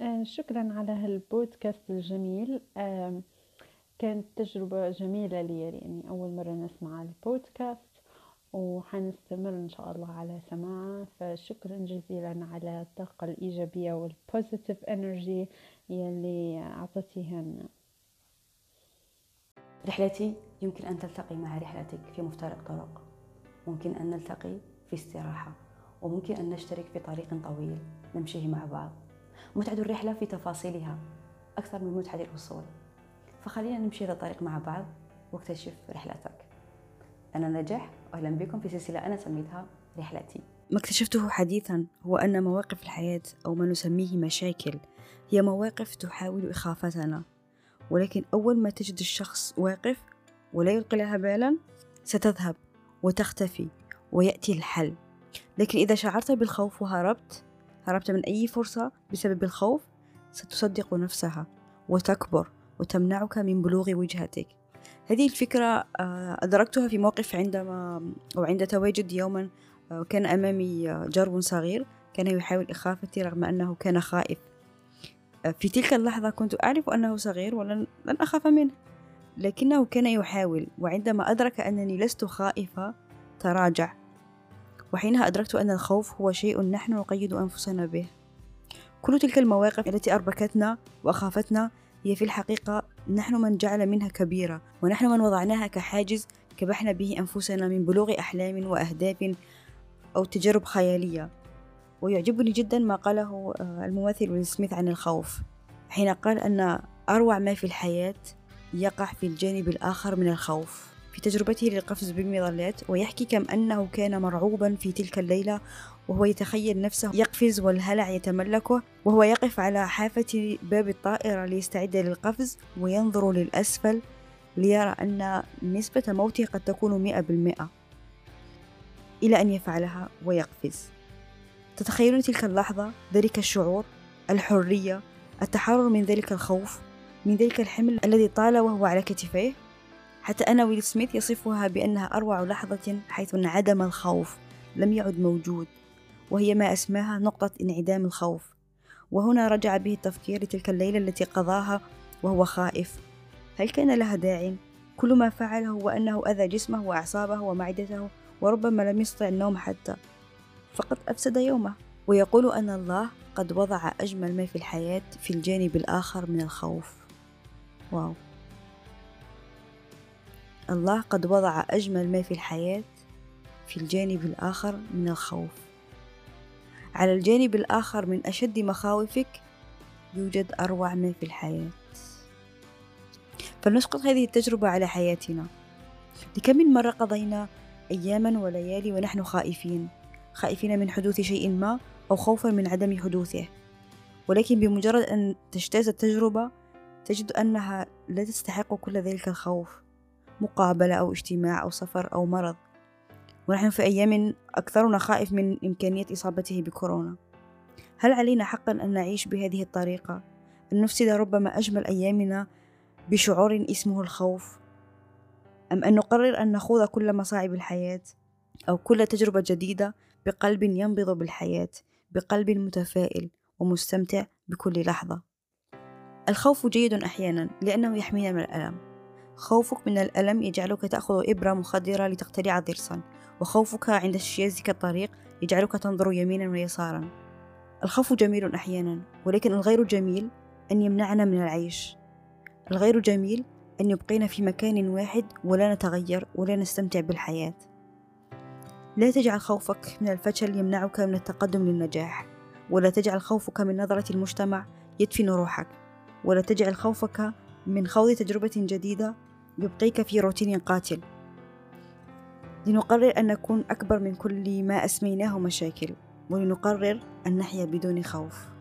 آه، شكرا على هالبودكاست الجميل. كانت تجربة جميلة لي يعني أول مرة نسمع البودكاست وحنستمر إن شاء الله على سماعه. فشكرا جزيلا على الطاقة الإيجابية وال positive energy يلي أعطتيها لنا رحلتي يمكن أن تلتقي مع رحلتك في مفترق طرق. ممكن أن نلتقي في استراحة. وممكن أن نشترك في طريق طويل نمشيه مع بعض. متعة الرحلة في تفاصيلها أكثر من متعة الوصول. فخلينا نمشي هذا الطريق مع بعض واكتشف رحلتك. أنا نجح أهلا بكم في سلسلة أنا سميتها رحلتي. ما اكتشفته حديثا هو أن مواقف الحياة أو ما نسميه مشاكل هي مواقف تحاول إخافتنا. ولكن أول ما تجد الشخص واقف ولا يلقي لها بالا ستذهب وتختفي ويأتي الحل. لكن إذا شعرت بالخوف وهربت هربت من أي فرصة بسبب الخوف ستصدق نفسها وتكبر وتمنعك من بلوغ وجهتك. هذه الفكرة آه، أدركتها في موقف عندما أو عند تواجد يوما آه، كان أمامي آه، جرب صغير كان يحاول إخافتي رغم أنه كان خائف. في تلك اللحظة كنت أعرف أنه صغير ولن لن أخاف منه لكنه كان يحاول وعندما أدرك أنني لست خائفة تراجع. وحينها أدركت أن الخوف هو شيء نحن نقيد أنفسنا به. كل تلك المواقف التي أربكتنا وأخافتنا هي في الحقيقة نحن من جعل منها كبيرة ونحن من وضعناها كحاجز كبحنا به أنفسنا من بلوغ أحلام وأهداف أو تجارب خيالية. ويعجبني جدا ما قاله آه، الممثل ويل سميث عن الخوف حين قال أن أروع ما في الحياة يقع في الجانب الآخر من الخوف. في تجربته للقفز بالمظلات ويحكي كم أنه كان مرعوبا في تلك الليلة وهو يتخيل نفسه يقفز والهلع يتملكه وهو يقف على حافة باب الطائرة ليستعد للقفز وينظر للأسفل ليرى أن نسبة موته قد تكون مئة بالمئة إلى أن يفعلها ويقفز. تتخيلون تلك اللحظة ذلك الشعور الحرية التحرر من ذلك الخوف من ذلك الحمل الذي طال وهو على كتفيه؟ حتى أنا ويل سميث يصفها بأنها أروع لحظة حيث انعدم الخوف لم يعد موجود وهي ما أسماها نقطة انعدام الخوف. وهنا رجع به التفكير لتلك الليلة التي قضاها وهو خائف. هل كان لها داع؟ كل ما فعله هو أنه أذى جسمه وأعصابه ومعدته وربما لم يستطع النوم حتى. فقد أفسد يومه. ويقول أن الله قد وضع أجمل ما في الحياة في الجانب الآخر من الخوف. واو. الله قد وضع أجمل ما في الحياة في الجانب الآخر من الخوف. على الجانب الآخر من أشد مخاوفك يوجد أروع ما في الحياة. فلنسقط هذه التجربة على حياتنا. لكم من مرة قضينا أياما وليالي ونحن خائفين. خائفين من حدوث شيء ما أو خوفا من عدم حدوثه. ولكن بمجرد أن تجتاز التجربة تجد أنها لا تستحق كل ذلك الخوف. مقابلة أو اجتماع أو سفر أو مرض. ونحن في أيام أكثرنا خائف من إمكانية إصابته بكورونا. هل علينا حقا أن نعيش بهذه الطريقة؟ أن نفسد ربما أجمل أيامنا بشعور اسمه الخوف؟ أم أن نقرر أن نخوض كل مصاعب الحياة أو كل تجربة جديدة بقلب ينبض بالحياة بقلب متفائل ومستمتع بكل لحظة؟ الخوف جيد أحيانا لأنه يحمينا من الألم. خوفك من الألم يجعلك تأخذ إبرة مخدرة لتقتلع ضرسا وخوفك عند اجتيازك الطريق يجعلك تنظر يمينا ويسارا. الخوف جميل أحيانا ولكن الغير جميل أن يمنعنا من العيش. الغير جميل أن يبقينا في مكان واحد ولا نتغير ولا نستمتع بالحياة. لا تجعل خوفك من الفشل يمنعك من التقدم للنجاح ولا تجعل خوفك من نظرة المجتمع يدفن روحك ولا تجعل خوفك من خوض تجربة جديدة يبقيك في روتين قاتل. لنقرر أن نكون أكبر من كل ما أسميناه مشاكل ولنقرر أن نحيا بدون خوف.